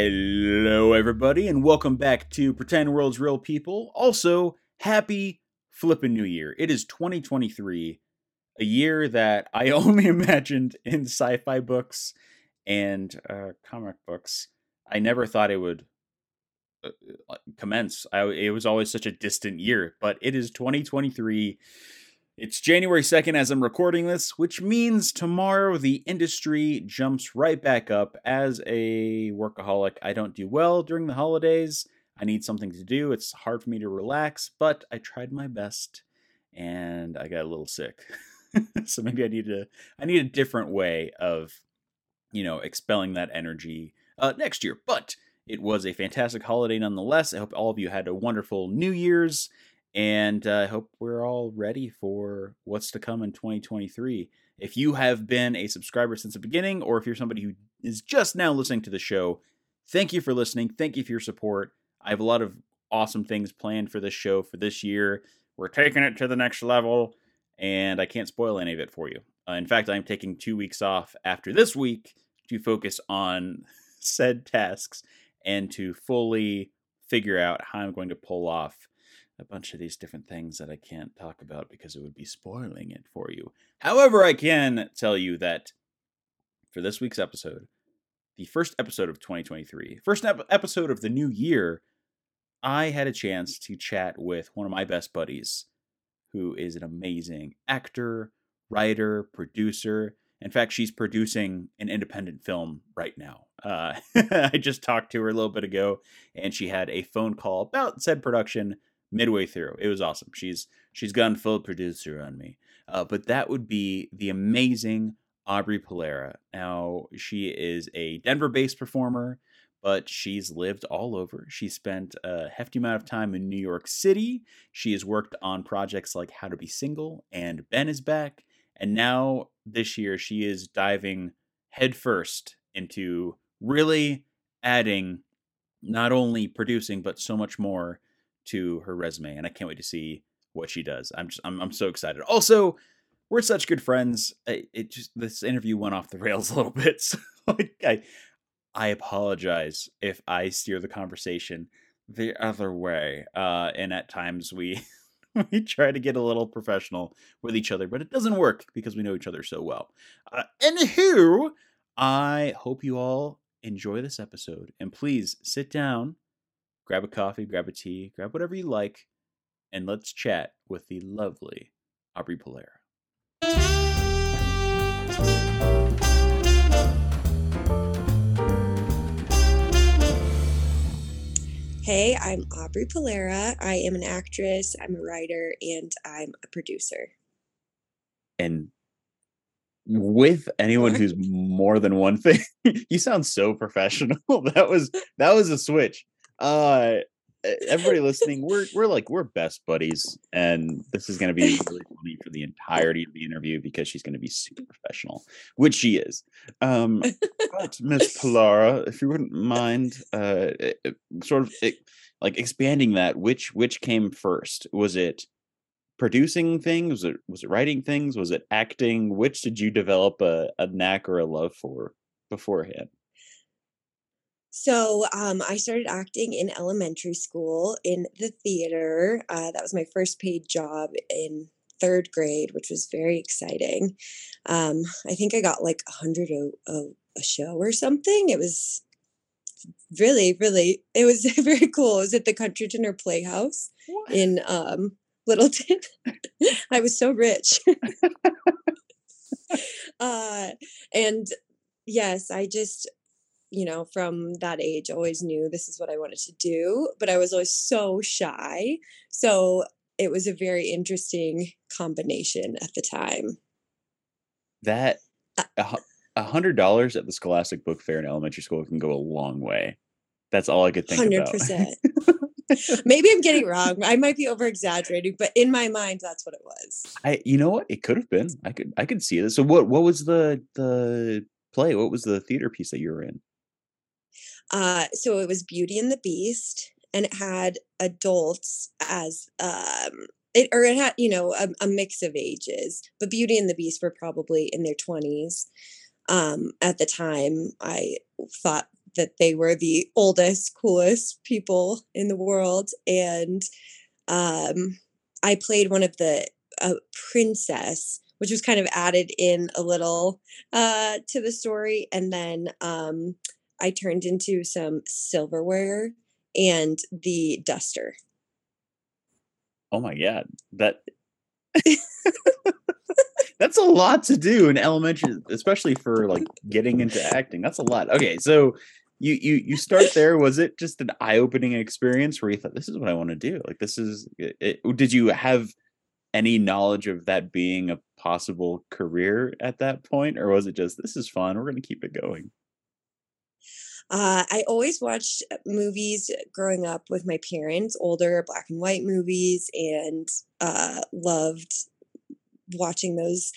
Hello, everybody, and welcome back to Pretend World's Real People. Also, happy flippin' new year. It is 2023, a year that I only imagined in sci fi books and uh, comic books. I never thought it would uh, uh, commence. I, it was always such a distant year, but it is 2023. It's January 2nd as I'm recording this, which means tomorrow the industry jumps right back up. As a workaholic, I don't do well during the holidays. I need something to do. It's hard for me to relax, but I tried my best and I got a little sick. so maybe I need to I need a different way of you know, expelling that energy uh, next year. But it was a fantastic holiday nonetheless. I hope all of you had a wonderful New Year's and uh, I hope we're all ready for what's to come in 2023. If you have been a subscriber since the beginning, or if you're somebody who is just now listening to the show, thank you for listening. Thank you for your support. I have a lot of awesome things planned for this show for this year. We're taking it to the next level, and I can't spoil any of it for you. Uh, in fact, I'm taking two weeks off after this week to focus on said tasks and to fully figure out how I'm going to pull off a bunch of these different things that I can't talk about because it would be spoiling it for you. However, I can tell you that for this week's episode, the first episode of 2023, first ep- episode of the new year, I had a chance to chat with one of my best buddies, who is an amazing actor, writer, producer. In fact, she's producing an independent film right now. Uh, I just talked to her a little bit ago, and she had a phone call about said production midway through. It was awesome. She's she's gone full producer on me. Uh, but that would be the amazing Aubrey Pallera. Now she is a Denver-based performer, but she's lived all over. She spent a hefty amount of time in New York City. She has worked on projects like How to Be Single and Ben is Back, and now this year she is diving headfirst into really adding not only producing but so much more to her resume, and I can't wait to see what she does. I'm just I'm I'm so excited. Also, we're such good friends. It, it just this interview went off the rails a little bit. So like, I I apologize if I steer the conversation the other way. Uh, and at times we we try to get a little professional with each other, but it doesn't work because we know each other so well. Uh, anywho, I hope you all enjoy this episode, and please sit down grab a coffee, grab a tea, grab whatever you like, and let's chat with the lovely Aubrey Pallera. Hey, I'm Aubrey Pallera. I am an actress, I'm a writer, and I'm a producer. And with anyone who's more than one thing, you sound so professional. that was that was a switch uh everybody listening we're we're like we're best buddies and this is going to be really funny for the entirety of the interview because she's going to be super professional which she is. Um but miss Pallera if you wouldn't mind uh sort of like expanding that which which came first? Was it producing things? Was it was it writing things? Was it acting? Which did you develop a, a knack or a love for beforehand so um, I started acting in elementary school in the theater. Uh, that was my first paid job in third grade, which was very exciting. Um, I think I got like a hundred a, a, a show or something. It was really, really, it was very cool. It was at the Country Dinner Playhouse what? in um, Littleton. I was so rich. uh, and yes, I just you know, from that age, always knew this is what I wanted to do, but I was always so shy. So it was a very interesting combination at the time. That uh a hundred dollars at the Scholastic Book Fair in elementary school can go a long way. That's all I could think 100%. Maybe I'm getting wrong. I might be over exaggerating, but in my mind, that's what it was. I, you know what? It could have been. I could, I could see this. So, what, what was the the play? What was the theater piece that you were in? Uh, so it was Beauty and the Beast, and it had adults as um, it or it had you know a, a, mix of ages, but Beauty and the Beast were probably in their twenties um, at the time. I thought that they were the oldest, coolest people in the world. And um, I played one of the uh, princess, which was kind of added in a little uh, to the story. And then um, I turned into some silverware and the duster. Oh my god, that that's a lot to do in elementary, especially for like getting into acting. That's a lot. Okay, so you you you start there. Was it just an eye opening experience where you thought this is what I want to do? Like this is. It, did you have any knowledge of that being a possible career at that point, or was it just this is fun? We're going to keep it going. Uh, I always watched movies growing up with my parents, older black and white movies, and uh, loved watching those.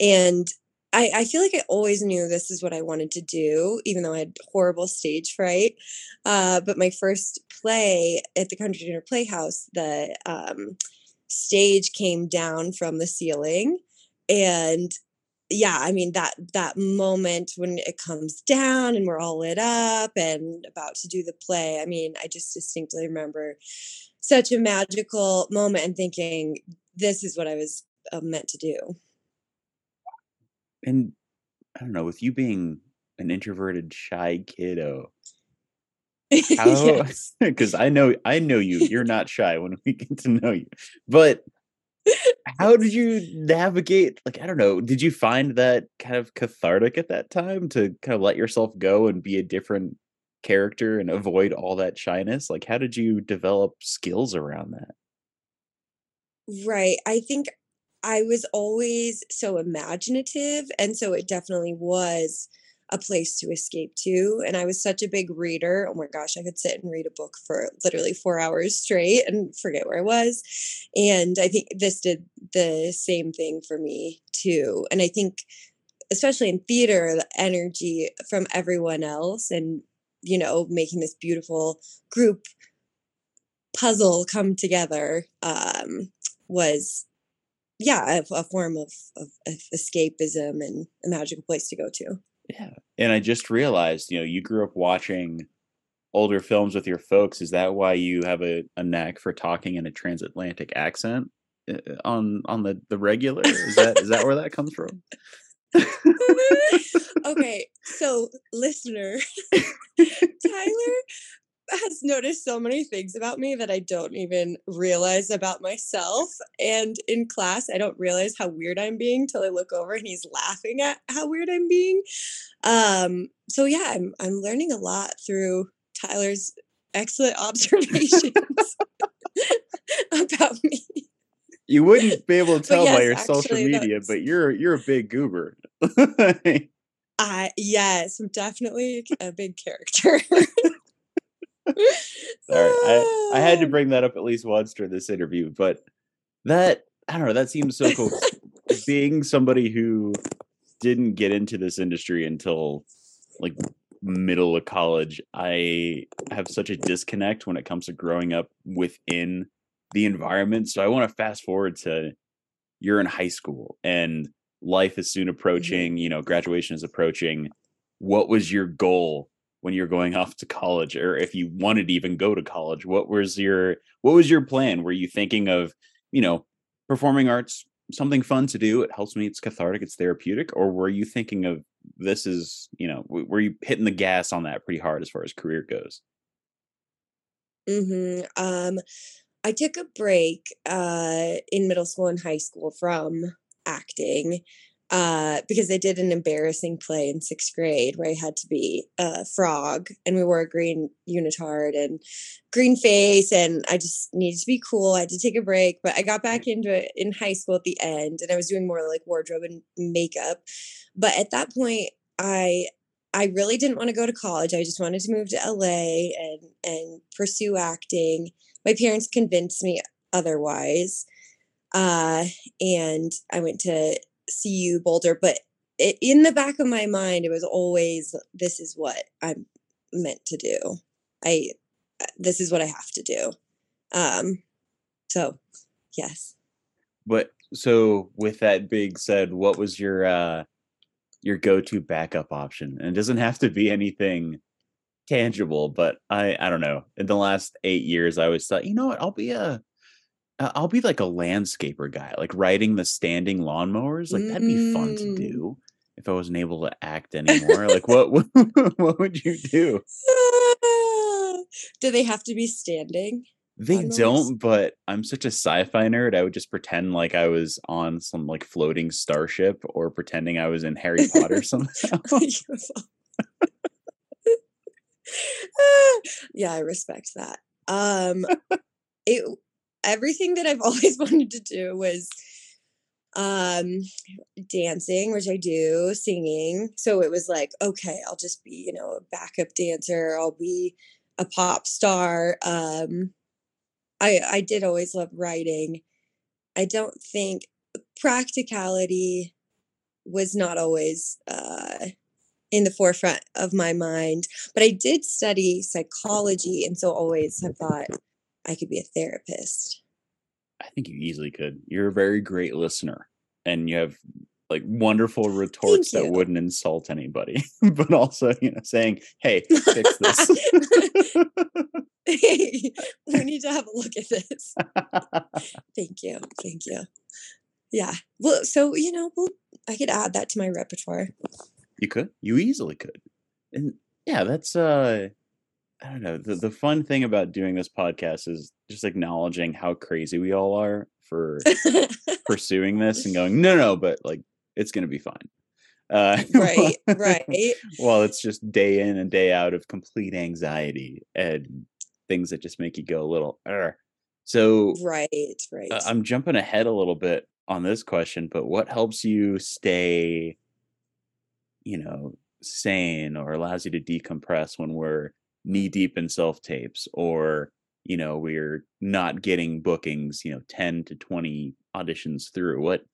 And I, I, feel like I always knew this is what I wanted to do, even though I had horrible stage fright. Uh, but my first play at the Country Dinner Playhouse, the um, stage came down from the ceiling. And yeah, I mean that that moment when it comes down and we're all lit up and about to do the play. I mean, I just distinctly remember such a magical moment and thinking, this is what I was uh, meant to do. And I don't know, with you being an introverted, shy kiddo? Because I know I know you. You're not shy when we get to know you, but how did you navigate? Like I don't know. Did you find that kind of cathartic at that time to kind of let yourself go and be a different character and avoid all that shyness? Like how did you develop skills around that? Right. I think I was always so imaginative. And so it definitely was a place to escape to. And I was such a big reader. Oh my gosh, I could sit and read a book for literally four hours straight and forget where I was. And I think this did the same thing for me too. And I think, especially in theater, the energy from everyone else and, you know, making this beautiful group puzzle come together um, was yeah a, a form of, of, of, escapism and a magical place to go to yeah. And i just realized you know you grew up watching older films with your folks. Is that why you have a, a knack for talking in a transatlantic accent uh, on on the the regular? Is that is that where that comes from? Okay so listener tyler has noticed so many things about me that I don't even realize about myself. And in class, I don't realize how weird I'm being till I look over and he's laughing at how weird I'm being. Um, so yeah, I'm I'm learning a lot through Tyler's excellent observations about me. You wouldn't be able to tell yes, by your actually, social media, that's... but you're you're a big goober. I yes, I'm definitely a big character. Sorry, I, I had to bring that up at least once during this interview, but that I don't know, that seems so cool. Being somebody who didn't get into this industry until like middle of college, I have such a disconnect when it comes to growing up within the environment. So I want to fast forward to you're in high school and life is soon mm-hmm. approaching, you know, graduation is approaching. What was your goal when you're going off to college or if you wanted to even go to college what was your what was your plan? Were you thinking of you know performing arts something fun to do? It helps me it's cathartic it's therapeutic or were you thinking of this is you know were you hitting the gas on that pretty hard as far as career goes? Mm-hmm um i took a break uh in middle school and high school from acting uh, because I did an embarrassing play in sixth grade where I had to be a frog and we wore a green unitard and green face and I just needed to be cool. I had to take a break, but I got back into it in high school at the end and I was doing more like wardrobe and makeup. But at that point, I I really didn't want to go to college. I just wanted to move to LA and and pursue acting. My parents convinced me otherwise. Uh, and I went to CU Boulder, but it, in the back of my mind, it was always this is what I'm meant to do. I uh, this is what I have to do. Um, so yes. But so with that being said, what was your uh your go-to backup option? And it doesn't have to be anything tangible, but I I don't know. In the last 8 years I always thought, you know what, I'll be a I'll be like a landscaper guy, like riding the standing lawnmowers. Like that'd be fun to Mm. do if I wasn't able to act anymore. like what what would you do? Do they have to be standing? They don't, but I'm such a sci-fi nerd. I would just pretend like I was on some like floating starship or pretending I was in Harry Potter somehow. Yeah, I respect that. Um it everything that I've always wanted to do was um dancing, which I do, singing. So it was like, okay, I'll just be, you know, a backup dancer, I'll be a pop star. Um I I did always love writing. I don't think practicality was not always uh in the forefront of my mind. But I did study psychology and so always have thought I could be a therapist. I think you easily could. You're a very great listener and you have like wonderful retorts that wouldn't insult anybody, but also, you know, saying, "Hey, fix this." Hey, we need to have a look at this. Thank you. Thank you. Yeah. Well, so you know, well, I could add that to my repertoire. You could. You easily could. And yeah, that's uh I don't know. The the fun thing about doing this podcast is just acknowledging how crazy we all are for pursuing this and going, no, no, but like it's gonna be fine. Uh right, right. well, it's just day in and day out of complete anxiety and things that just make you go a little "Arr." so Right, right. uh, I'm jumping ahead a little bit on this question, but what helps you stay, you know, sane or allows you to decompress when we're knee deep in self tapes or, you know, we're not getting bookings, you know, 10 to 20 auditions through? What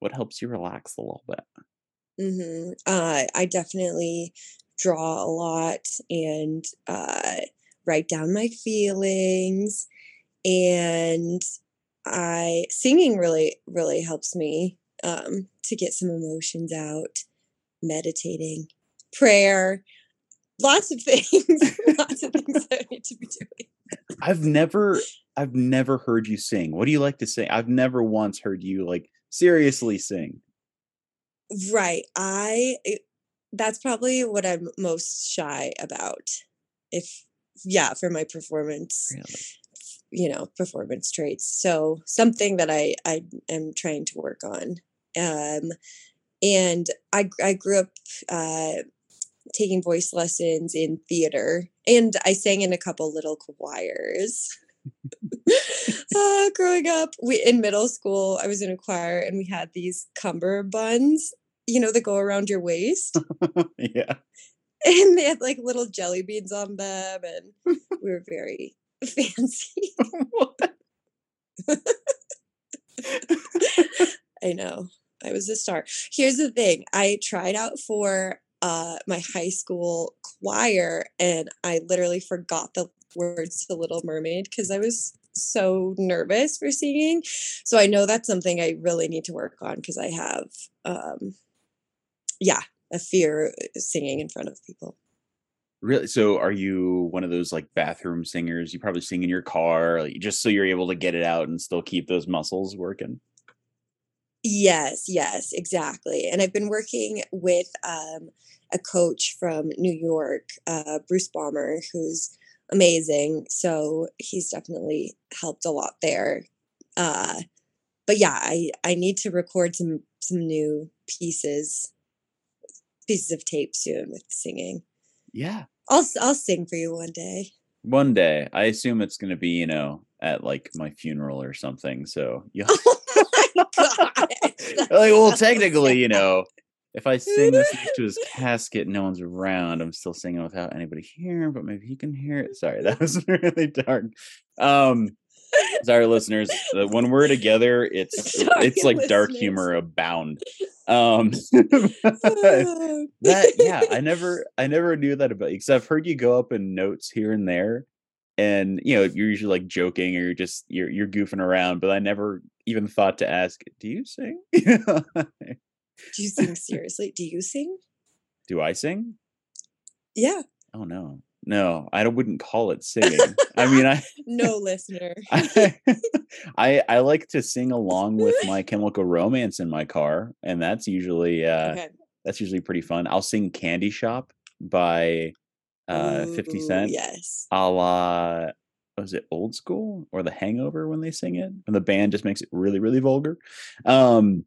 what helps you relax a little bit? hmm Uh, I definitely draw a lot and uh, write down my feelings, and I singing really really helps me um, to get some emotions out. Meditating, prayer, lots of things, lots of things that I need to be doing. I've never I've never heard you sing. What do you like to sing? I've never once heard you like seriously sing. Right. I it, that's probably what I'm most shy about. If yeah, for my performance, Really? you know, performance traits. So something that I I am trying to work on. Um and I I grew up uh taking voice lessons in theater and I sang in a couple little choirs. uh, growing up, we in middle school, I was in a choir and we had these cummerbunds, you know, that go around your waist, yeah. and they had like little jelly beans on them, and we were very fancy. I know. I was a star. Here's the thing. I tried out for uh my high school choir and I literally forgot the words to Little Mermaid because I was so nervous for singing. So I know that's something I really need to work on because I have um yeah, a fear singing in front of people. Really? So are you one of those like bathroom singers? You probably sing in your car, like, just so you're able to get it out and still keep those muscles working. Yes, yes, exactly. And I've been working with um, a coach from New York, uh, Bruce Bomber, who's amazing. So he's definitely helped a lot there. Uh, but yeah, I I need to record some some new pieces pieces of tape soon with singing. Yeah. I'll I'll sing for you one day. One day. I assume it's gonna be, you know, at like my funeral or something. So god! like, well, technically, you know, if I sing this next to his casket, no one's around. I'm still singing without anybody hearing, but maybe he can hear it. Sorry, that was really dark. Um, sorry, listeners. uh, When we're together, it's Sorry, it's like dark humor abound. Um, that yeah, I never I never knew that about you because I've heard you go up in notes here and there, and you know you're usually like joking or you're just you're you're goofing around, but I never even thought to ask, do you sing? Do you sing seriously? Do you sing? Do I sing? Yeah. Oh no. no, I wouldn't call it singing. I mean, I no listener. I, I I like to sing along with my Chemical Romance in my car, and that's usually uh Okay. that's usually pretty fun. I'll sing Candy Shop by uh 50 Ooh, Cent. Yes. A la was it old school or the hangover when they sing it? And the band just makes it really, really vulgar. Um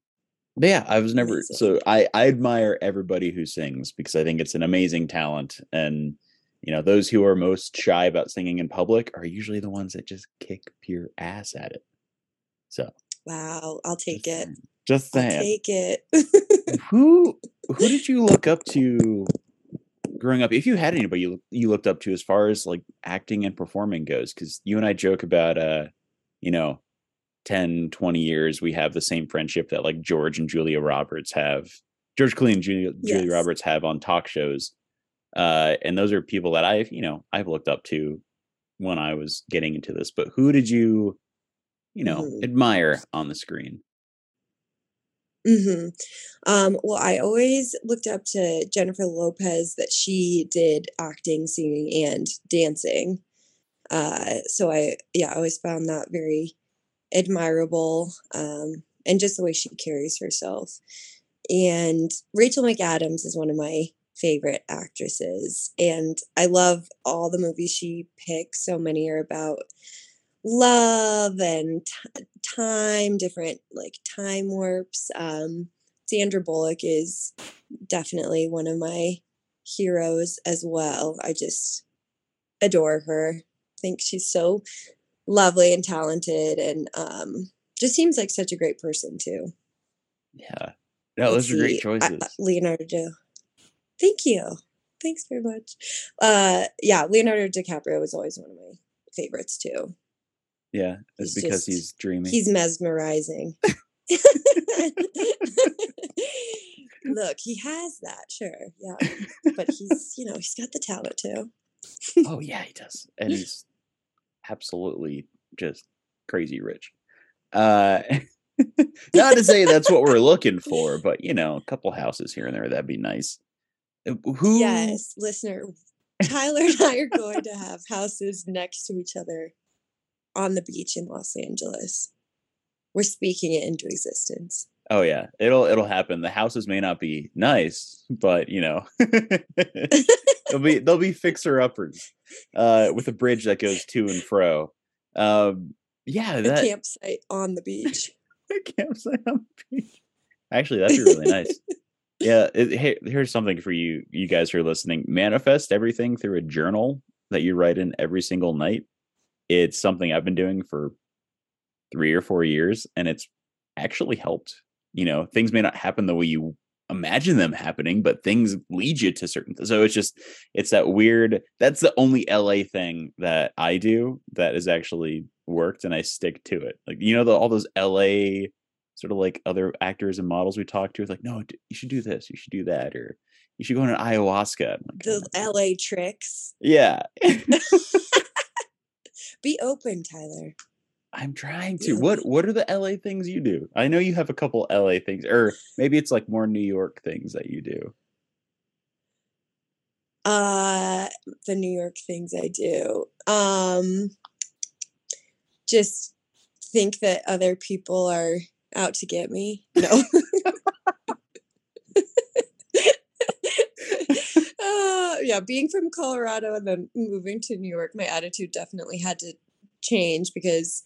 but yeah, I was never Amazing. so I I admire everybody who sings because I think it's an amazing talent and you know those who are most shy about singing in public are usually the ones that just kick pure ass at it. So Wow. I'll take just it. saying. Just I'll take it. who who did you look up to growing up if you had anybody you, you looked up to as far as like acting and performing goes because you and i joke about uh you know 10 20 years we have the same friendship that like george and julia roberts have george clooney and julia, julia roberts have on talk shows uh and those are people that i've you know i've looked up to when i was getting into this but who did you you know Mhm. admire on the screen hmm Um, well, I always looked up to Jennifer Lopez that she did acting, singing, and dancing. Uh, so I, yeah, I always found that very admirable, um, and just the way she carries herself. And Rachel McAdams is one of my favorite actresses, and I love all the movies she picks. So many are about love and t- time, different like time warps. Um, Sandra Bullock is definitely one of my heroes as well. I just adore her. think she's so lovely and talented and um, just seems like such a great person too. yeah no Let's those are great see, choices I- Leonardo. Thank you. Thanks very much. Uh, yeah, Leonardo DiCaprio was always one of my favorites too. Yeah, it's He's because just- he's dreaming. He's mesmerizing. Look, he has that, sure. Yeah. But he's, you know, he's got the talent too. oh yeah, he does, and he's absolutely just crazy rich. Uh, not to say that's what we're looking for, but you know, a couple houses here and there that'd be nice. Uh, Who? Yes, listener, Tyler and I are going to have houses next to each other on the beach in Los Angeles. We're speaking it into existence. Oh yeah, it'll it'll happen. The houses may not be nice, but you know, they'll be they'll be fixer uppers, uh, with a bridge that goes to and fro. Um, yeah, A campsite on the beach. campsite on the beach. Actually, that'd be really nice. Yeah, it, here, here's something for you, you guys who are listening. Manifest everything through a journal that you write in every single night. It's something I've been doing for three or four years, and it's actually helped. You know, things may not happen the way you imagine them happening, but things lead you to certain. So it's just, it's that weird. That's the only LA thing that I do that has actually worked, and I stick to it. Like you know, the, all those LA sort of like other actors and models we talk to. It's like, no, you should do this, you should do that, or you should go on an ayahuasca. Like, "Oh The my LA tricks. yeah. Be open, Tyler. I'm trying to. What what are the LA things you do? I know you have a couple LA things, or maybe it's like more New York things that you do. Uh the New York things I do. Um just think that other people are out to get me. No. uh, yeah, being from Colorado and then moving to New York, my attitude definitely had to change because,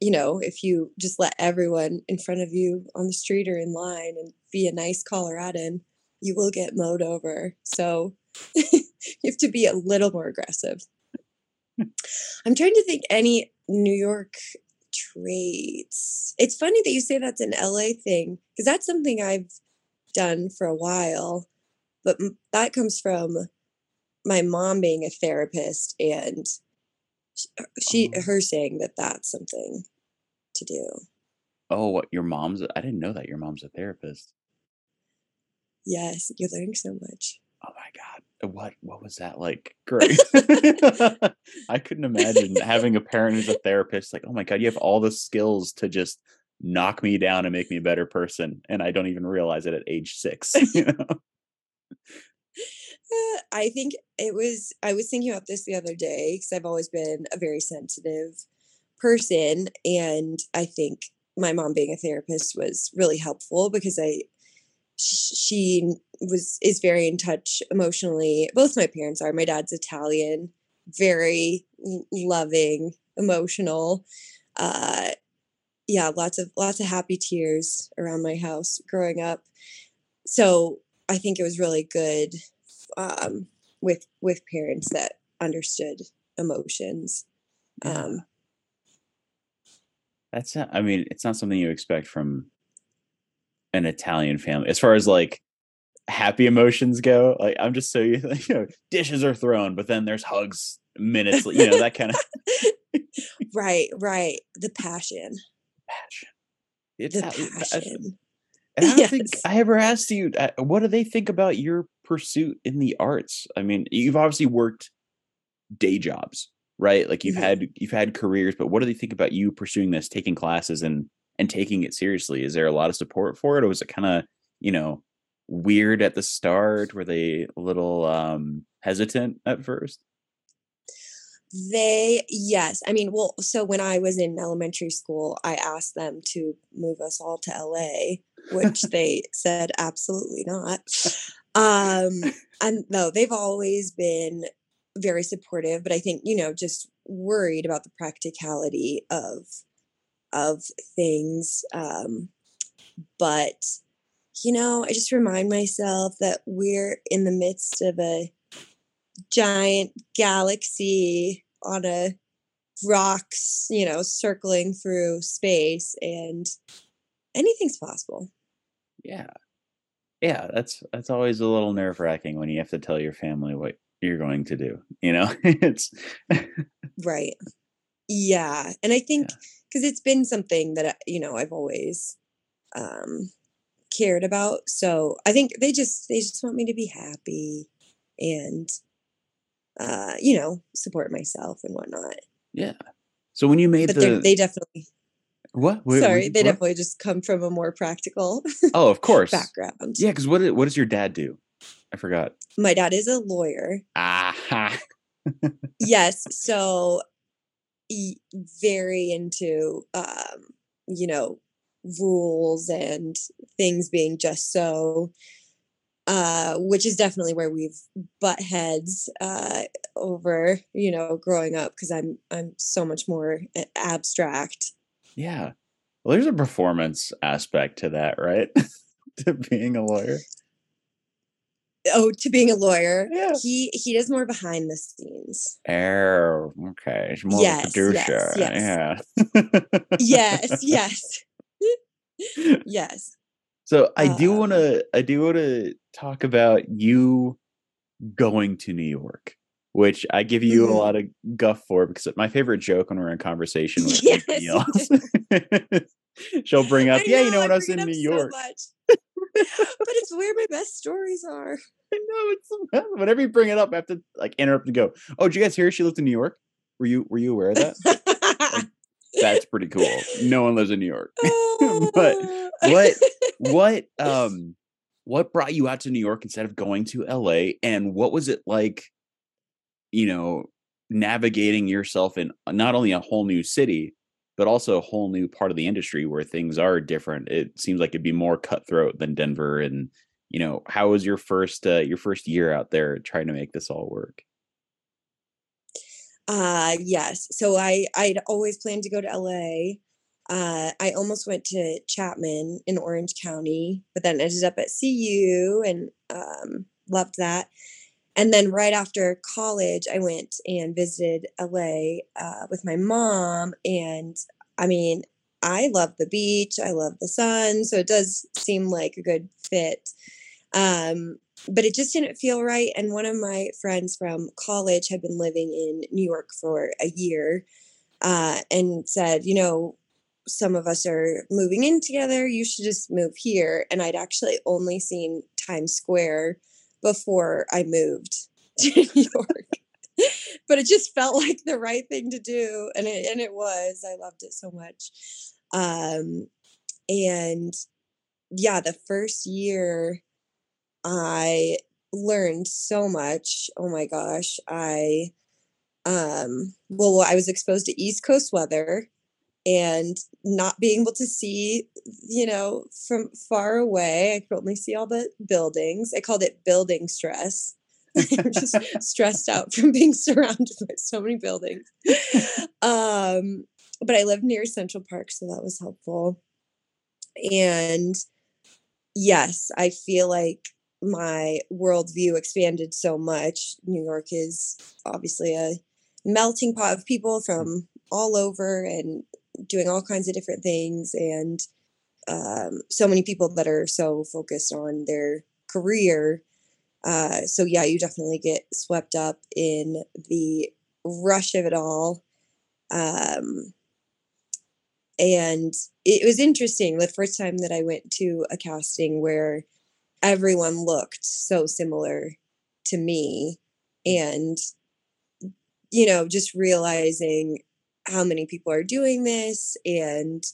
you know, if you just let everyone in front of you on the street or in line and be a nice Coloradan, you will get mowed over. So you have to be a little more aggressive. I'm trying to think any New York traits. It's funny that you say that's an LA thing because that's something I've done for a while, but that comes from my mom being a therapist and she Oh. her saying that that's something to do. Oh, what your mom's? I didn't know that your mom's a therapist. Yes, you're learning so much. Oh my god, Uh, what what was that like? Great. I couldn't imagine having a parent who's a therapist. Like, oh my god, you have all the skills to just knock me down and make me a better person, and I don't even realize it at age six. You know? Uh, I think it was I was thinking about this the other day because I've always been a very sensitive person, and I think my mom being a therapist was really helpful because I she was is very in touch emotionally. Both my parents are. My dad's Italian, very loving, emotional. Uh, yeah, lots of lots of happy tears around my house growing up. So I think it was really good um, with with parents that understood emotions. Um, That's not, I mean, it's not something you expect from an Italian family as far as like happy emotions go. Like I'm just so you know, dishes are thrown, but then there's hugs minutes, you know, that kind of right, right. The passion. passion. It's The I- passion. And I don't think I ever asked you uh, what do they think about your pursuit in the arts? I mean, you've obviously worked day jobs, right? Like you've Mhm. had you've had careers, but what do they think about you pursuing this, taking classes and and taking it seriously? Is there a lot of support for it or was it kind of, you know, weird at the start? Were they a little um hesitant at first? They, yes. I mean, well, so when I was in elementary school, I asked them to move us all to LA, which they said absolutely not. Um, and no, they've always been very supportive, but I think, you know, just worried about the practicality of of things. Um, but you know, I just remind myself that we're in the midst of a giant galaxy on a rocks, you know, circling through space and anything's possible. Yeah. Yeah, that's that's always a little nerve-wracking when you have to tell your family what you're going to do, you know? it's Right. Yeah. And I think Yeah. because it's been something that, I- you know, I've always um cared about. So I think they just they just want me to be happy and uh, you know, support myself and whatnot. yeah. So when you made But the they definitely what? Wait, sorry, what- they what? definitely just come from a more practical Oh, of course. background. Yeah, because what what does your dad do? I forgot. My dad is a lawyer. Ah, yes so very into um you know rules and things being just so uh which is definitely where we've butt heads uh over you know growing up because i'm i'm so much more abstract yeah. Well, there's a performance aspect to that, right? to being a lawyer. oh to being a lawyer Yeah. he he does more behind the scenes Oh, okay. It's more Yes, a yes, producer. yes. Yeah. yes yes yes So I do Um, want to I do want to talk about you going to New York, which I give you a Mhm. lot of guff for because my favorite joke when we're in conversation with Yes, you else, she'll bring up, I yeah, you know I when I was in New up so York. but it's where my best stories are. I know it's whenever you bring it up, I have to like interrupt and go, "Oh, did you guys hear she lived in New York? Were you were you aware of that? That's pretty cool. No one lives in New York. But what what um what brought you out to New York instead of going to LA and what was it like you know navigating yourself in not only a whole new city but also a whole new part of the industry where things are different it seems like it'd be more cutthroat than Denver and you know how was your first uh, your first year out there trying to make this all work Uh yes. So I I'd always planned to go to LA. Uh I almost went to Chapman in Orange County, but then ended up at CU and um loved that. And then right after college, I went and visited LA uh, with my mom. And I mean, I love the beach, I love the sun. So it does seem like a good fit. Um, but it just didn't feel right. And one of my friends from college had been living in New York for a year uh, and said, you know, some of us are moving in together. You should just move here. And I'd actually only seen Times Square before I moved to New York. but it just felt like the right thing to do. And it, and it was. I loved it so much. Um, and yeah, the first year I learned so much. Oh my gosh. I um well I was exposed to East Coast weather and not being able to see, you know, from far away. I could only see all the buildings. I called it building stress. I'm just stressed out from being surrounded by so many buildings. Um, but I lived near Central Park, so that was helpful. And yes, I feel like my worldview expanded so much. New York is obviously a melting pot of people from all over and doing all kinds of different things and um, so many people that are so focused on their career uh, so yeah you definitely get swept up in the rush of it all um, and it was interesting the first time that i went to a casting where everyone looked so similar to me and you know just realizing how many people are doing this and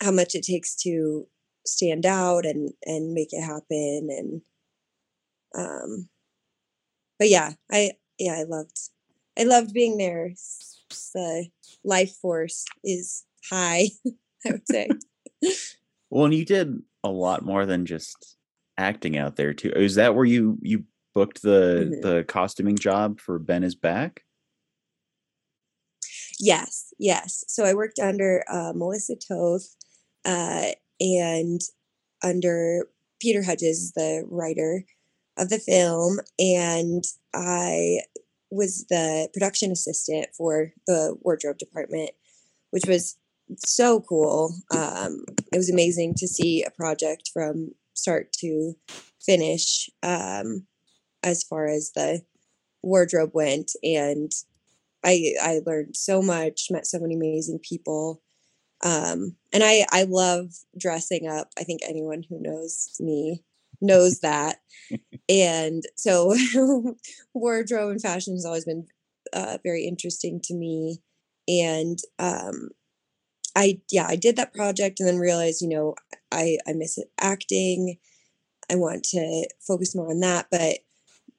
how much it takes to stand out and and make it happen and um but yeah i yeah i loved i loved being there. The life force is high i would say. Well and you did a lot more than just acting out there too. Is that where you you booked the mm-hmm. the costuming job for ben is back Yes, yes. So I worked under uh, Melissa Toth uh, and under Peter Hedges, the writer of the film, and I was the production assistant for the wardrobe department, which was so cool. Um, it was amazing to see a project from start to finish um, as far as the wardrobe went and I I learned so much, met so many amazing people. Um, and I I love dressing up. I think anyone who knows me knows that. and so wardrobe and fashion has always been uh, very interesting to me. And um, I yeah, I did that project and then realized, you know, I I miss acting. I want to focus more on that, but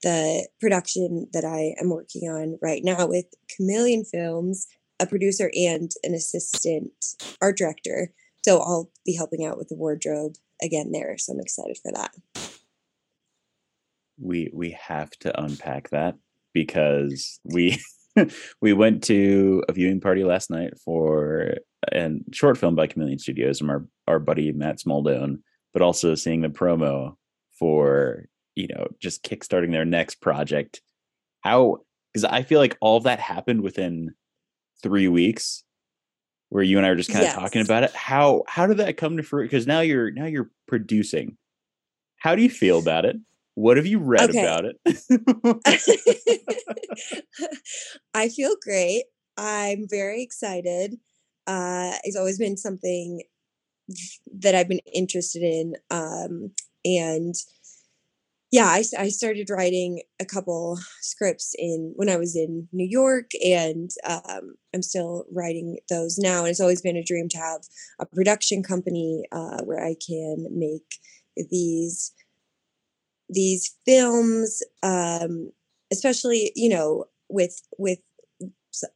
the production that I am working on right now with Chameleon Films, a producer and an assistant art director. So I'll be helping out with the wardrobe again there. So I'm excited for that. We we have to unpack that because we we went to a viewing party last night for a short film by Chameleon Studios from our our buddy Matt Smaldone, but also seeing the promo for you know just kickstarting their next project how because i feel like all of that happened within three weeks where you and i were just kind of yes. talking about it. How how did that come to fruition because now you're now you're producing. How do you feel about it? What have you read okay. about it? I feel great. I'm very excited. Uh it's always been something that i've been interested in um and yeah, I, I started writing a couple scripts in when I was in New York, and um, I'm still writing those now. And it's always been a dream to have a production company uh, where I can make these these films, um, especially you know with with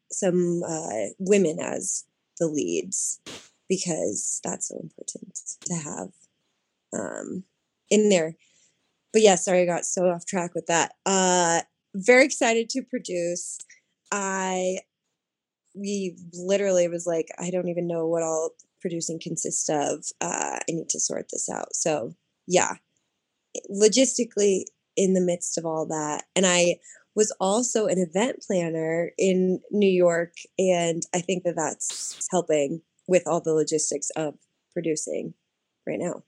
some uh, women as the leads, because that's so important to have um, in there but yeah, sorry, I got so off track with that. Uh, very excited to produce. I we literally was like, I don't even know what all producing consists of. Uh, I need to sort this out. So yeah, logistically in the midst of all that, and I was also an event planner in New York, and I think that that's helping with all the logistics of producing right now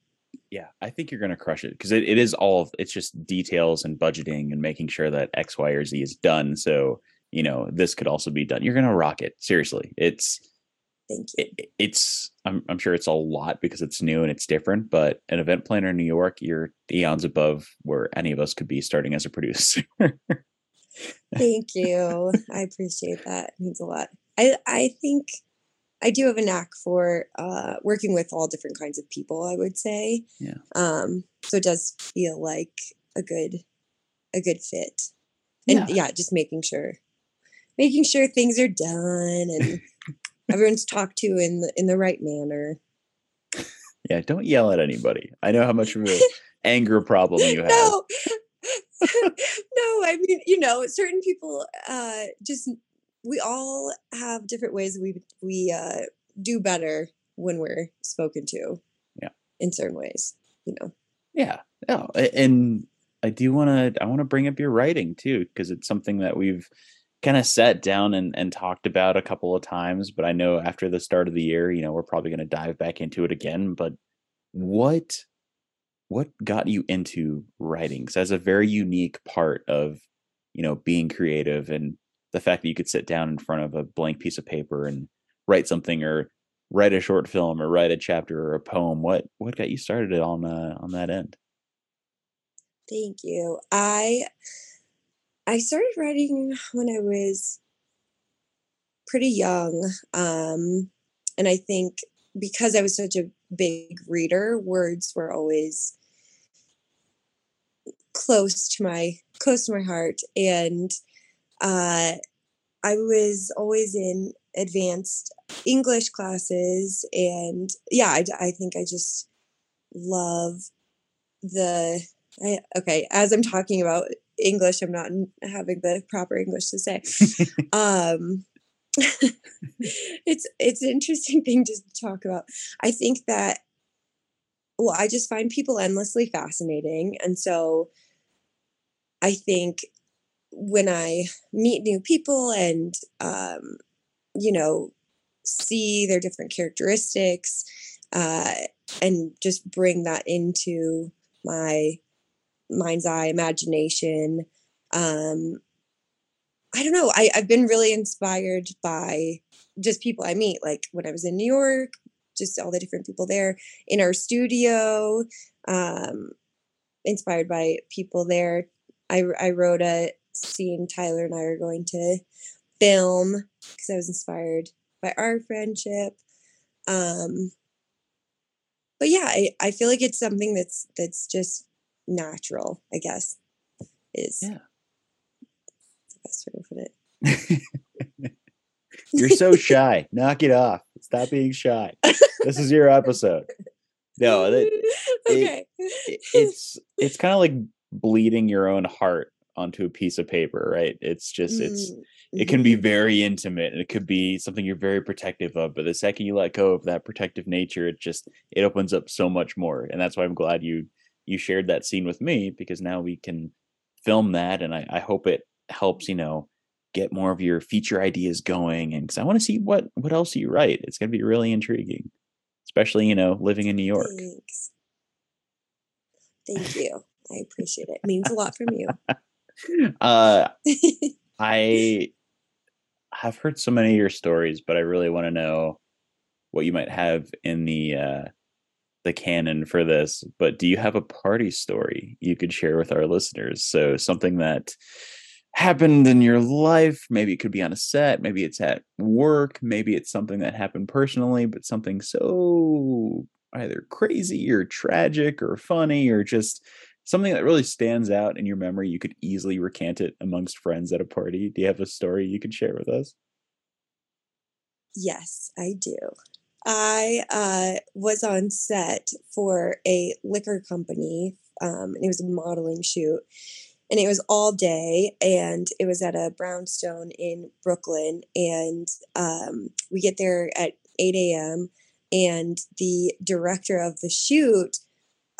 yeah, I think you're going to crush it because it, it is all, it's just details and budgeting and making sure that X, Y, or Z is done. So, you know, this could also be done. You're going to rock it. Seriously. It's, Thank you. It, it's, I'm, I'm sure it's a lot because it's new and it's different, but an event planner in New York, you're eons above where any of us could be starting as a producer. Thank you. I appreciate that. It means a lot. I, I think I do have a knack for uh, working with all different kinds of people. I would say, yeah. Um, so it does feel like a good a good fit. And yeah, yeah just making sure making sure things are done and everyone's talked to in the in the right manner. Yeah, don't yell at anybody. I know how much of an anger problem you have. No. no, I mean, you know, certain people uh just we all have different ways we we uh do better when we're spoken to. Yeah. In certain ways, you know. Yeah. Yeah. And I do want to I want to bring up your writing too because it's something that we've kind of sat down and, and talked about a couple of times but i know after the start of the year you know we're probably going to dive back into it again but what what got you into writing because that's a very unique part of you know being creative and the fact that you could sit down in front of a blank piece of paper and write something or write a short film or write a chapter or a poem what what got you started on uh, on that end thank you i I started writing when I was pretty young. Um, and I think because I was such a big reader, words were always close to my close to my heart. And uh, I was always in advanced English classes. And yeah, I, I think I just love the I, okay, as I'm talking about English, I'm not having the proper English to say. um, it's it's an interesting thing to talk about. I think that well, I just find people endlessly fascinating, and so I think when I meet new people and um, you know see their different characteristics uh, and just bring that into my mind's eye imagination um i don't know I, i've been really inspired by just people i meet like when i was in new york just all the different people there in our studio um inspired by people there. I i wrote a scene tyler and i are going to film because i was inspired by our friendship um but yeah I, I feel like it's something that's that's just natural, I guess, is yeah. the best way to put it. You're so shy. Knock it off. Stop being shy. This is your episode. No, that, okay. It, it's it's kind of like bleeding your own heart onto a piece of paper, right? It's just it's mm-hmm. it can be very intimate and it could be something you're very protective of, but the second you let go of that protective nature, it just it opens up so much more. And that's why I'm glad you you shared that scene with me because now we can film that and I, I hope it helps, you know, get more of your feature ideas going and because I want to see what what else you write. It's gonna be really intriguing. Especially, you know, living in New York. Thanks. Thank you. I appreciate it. it means a lot from you. uh I have heard so many of your stories, but I really want to know what you might have in the uh the canon for this, but do you have a party story you could share with our listeners? So something that happened in your life, maybe it could be on a set, maybe it's at work, maybe it's something that happened personally, but something so either crazy or tragic or funny or just something that really stands out in your memory you could easily recant it amongst friends at a party do you have a story you could share with us yes i do I uh, was on set for a liquor company, um, and it was a modeling shoot, and it was all day, and it was at a brownstone in Brooklyn, and um, we get there at eight a.m., and the director of the shoot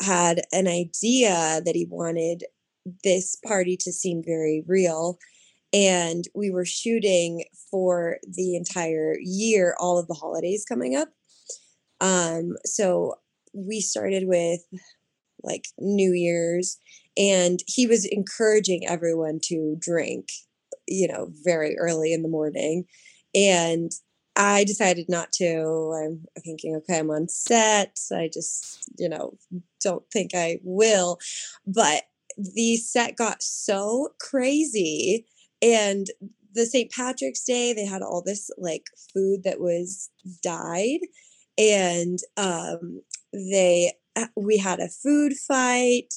had an idea that he wanted this party to seem very real and we were shooting for the entire year all of the holidays coming up. Um so we started with like new year's and he was encouraging everyone to drink you know very early in the morning and i decided not to i'm thinking okay i'm on set i just you know don't think i will but the set got so crazy and the St. Patrick's Day, they had all this like food that was dyed, and um, they uh, we had a food fight.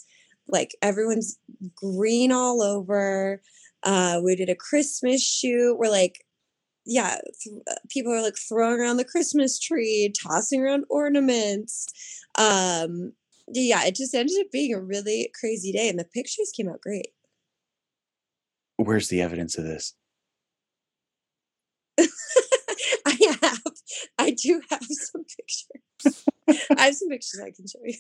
like everyone's green all over. Uh, we did a Christmas shoot. We're like, yeah, th- uh, people are like throwing around the Christmas tree, tossing around ornaments. Um, yeah, it just ended up being a really crazy day, and the pictures came out great. Where's the evidence of this? I have, I do have some pictures. I have some pictures I can show you.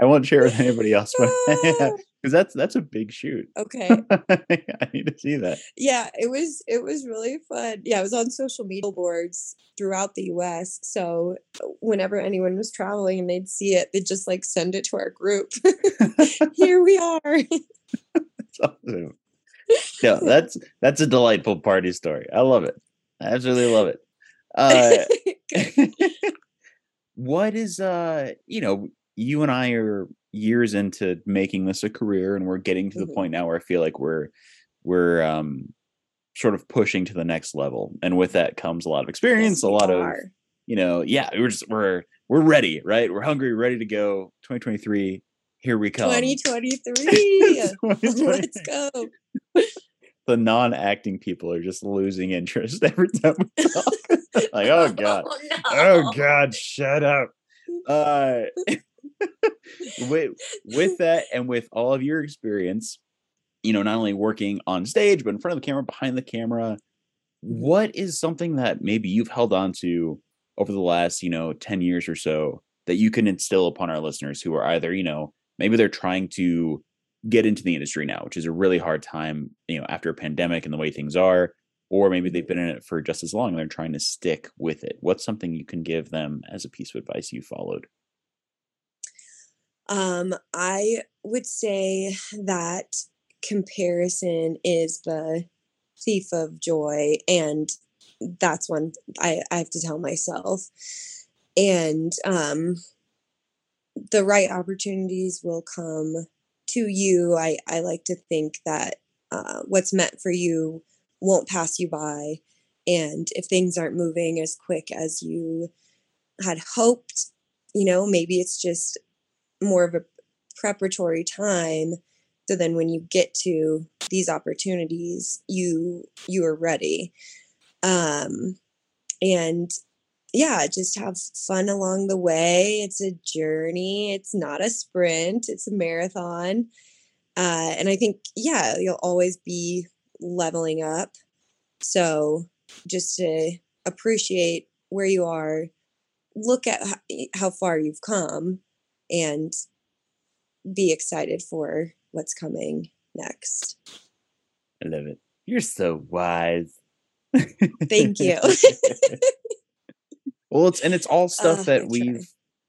I won't share with anybody else, but because that's that's a big shoot. Okay. I need to see that. Yeah, it was it was really fun. Yeah, it was on social media boards throughout the US. So whenever anyone was traveling and they'd see it, they'd just like send it to our group. Here we are. That's awesome. No, that's that's a delightful party story. I love it. I absolutely love it. Uh, what is uh, you know, you and I are years into making this a career, and we're getting to the Mhm. point now where I feel like we're we're um sort of pushing to the next level, and with that comes a lot of experience, Yes, a lot of you know, yeah, we're just we're we're ready, right? We're hungry, ready to go. 2023, here we come. 2023. 2023. Let's go. the non-acting people are just losing interest every time we talk. like, oh god, oh no. god, shut up. Uh, with with that, and with all of your experience, you know, not only working on stage, but in front of the camera, behind the camera, what is something that maybe you've held on to over the last, you know, 10 years or so that you can instill upon our listeners who are either, you know, maybe they're trying to get into the industry now, which is a really hard time, you know, after a pandemic and the way things are, or maybe they've been in it for just as long and they're trying to stick with it. What's something you can give them as a piece of advice you followed? Um, I would say that comparison is the thief of joy, and that's one I, I have to tell myself. And um, the right opportunities will come to you. I, I like to think that uh, what's meant for you won't pass you by. And if things aren't moving as quick as you had hoped, you know, maybe it's just more of a preparatory time so then when you get to these opportunities you you are ready. Um and yeah just have fun along the way. It's a journey. It's not a sprint. It's a marathon. Uh and i think yeah you'll always be leveling up. So just to appreciate where you are look at ho- how far you've come and be excited for what's coming next. I love it. You're so wise. Thank you. well, it's and it's all stuff Uh, that try. we've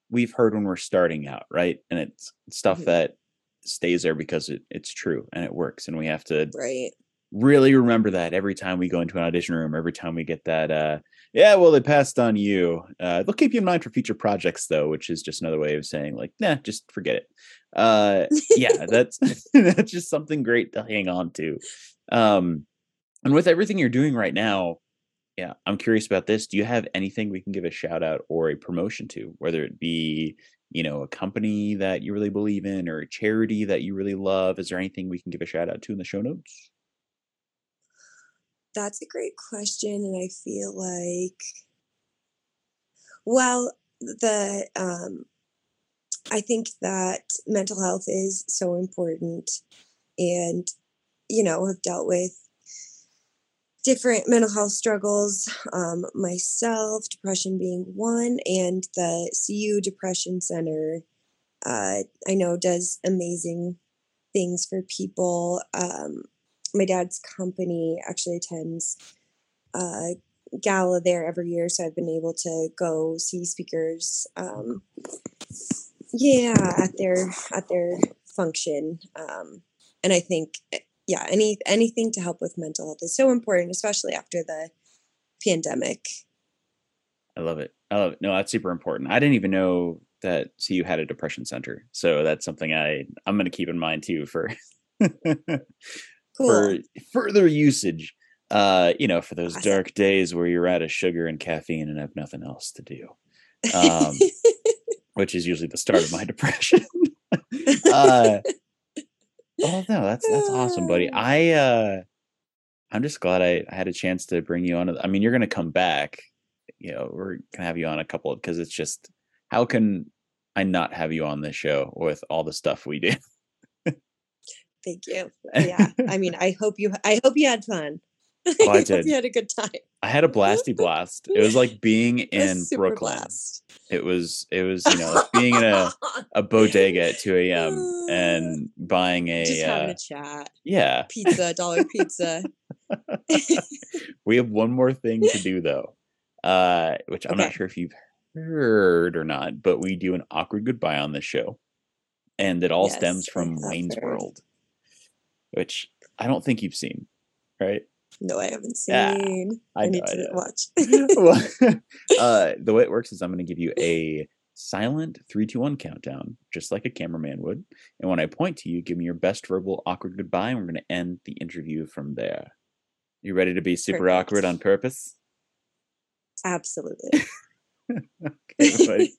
we've heard when we're starting out, right? And it's stuff Mhm. that stays there because it, it's true and it works, and we have to right. really remember that every time we go into an audition room, every time we get that, uh, yeah, well, they passed on you. Uh, they'll keep you in mind for future projects, though, which is just another way of saying, like, nah, just forget it. Uh, yeah, that's that's just something great to hang on to. Um, and with everything you're doing right now, yeah, I'm curious about this. Do you have anything we can give a shout out or a promotion to, whether it be you know a company that you really believe in or a charity that you really love? Is there anything we can give a shout out to in the show notes? That's a great question. And I feel like, well, the, um, I think that mental health is so important and, you know, have dealt with different mental health struggles um, myself, depression being one, and the CU Depression Center, uh, I know, does amazing things for people. Um, my dad's company actually attends a gala there every year, so I've been able to go see speakers. Um, yeah, at their at their function, um, and I think yeah, any anything to help with mental health is so important, especially after the pandemic. I love it. I love it. No, that's super important. I didn't even know that CU had a depression center. So that's something I I'm going to keep in mind too for Cool. for further usage. Uh, you know, for those Awesome. dark days where you're out of sugar and caffeine and have nothing else to do. Um, which is usually the start of my depression. uh, oh no, that's that's awesome, buddy. I uh, I'm just glad I, I had a chance to bring you on. I mean, you're gonna come back. You know, we're gonna have you on a couple because it's just how can I not have you on this show with all the stuff we do? Thank you. Yeah, I mean, I hope you. I hope you had fun. Oh, I I hope did. you had a good time. I had a blasty blast. It was like being in Brooklyn. blast. It was it was you know like being in a a bodega at 2 a.m. and buying a just having uh, a chat. yeah. Pizza, dollar pizza. We have one more thing to do though, uh, which I'm not sure if you've heard or not, but we do an awkward goodbye on this show, and it all stems Yes, I from Wayne's. World, which I don't think you've seen, right? No, I haven't seen. I I, know, need to watch. well, uh, the way it works is I'm going to give you a silent three, two, one countdown, just like a cameraman would. And when I point to you, give me your best verbal awkward goodbye, and we're going to end the interview from there. You ready to be super awkward on purpose? Absolutely. Okay.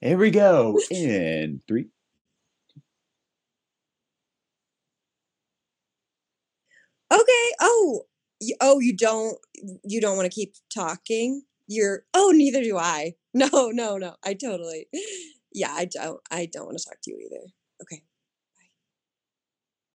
Here we go. In three. Okay. Oh, y- oh, you don't. You don't want to keep talking. You're. Oh, neither do I. No, no, no. I totally. Yeah, I don't. I don't want to talk to you either. Okay.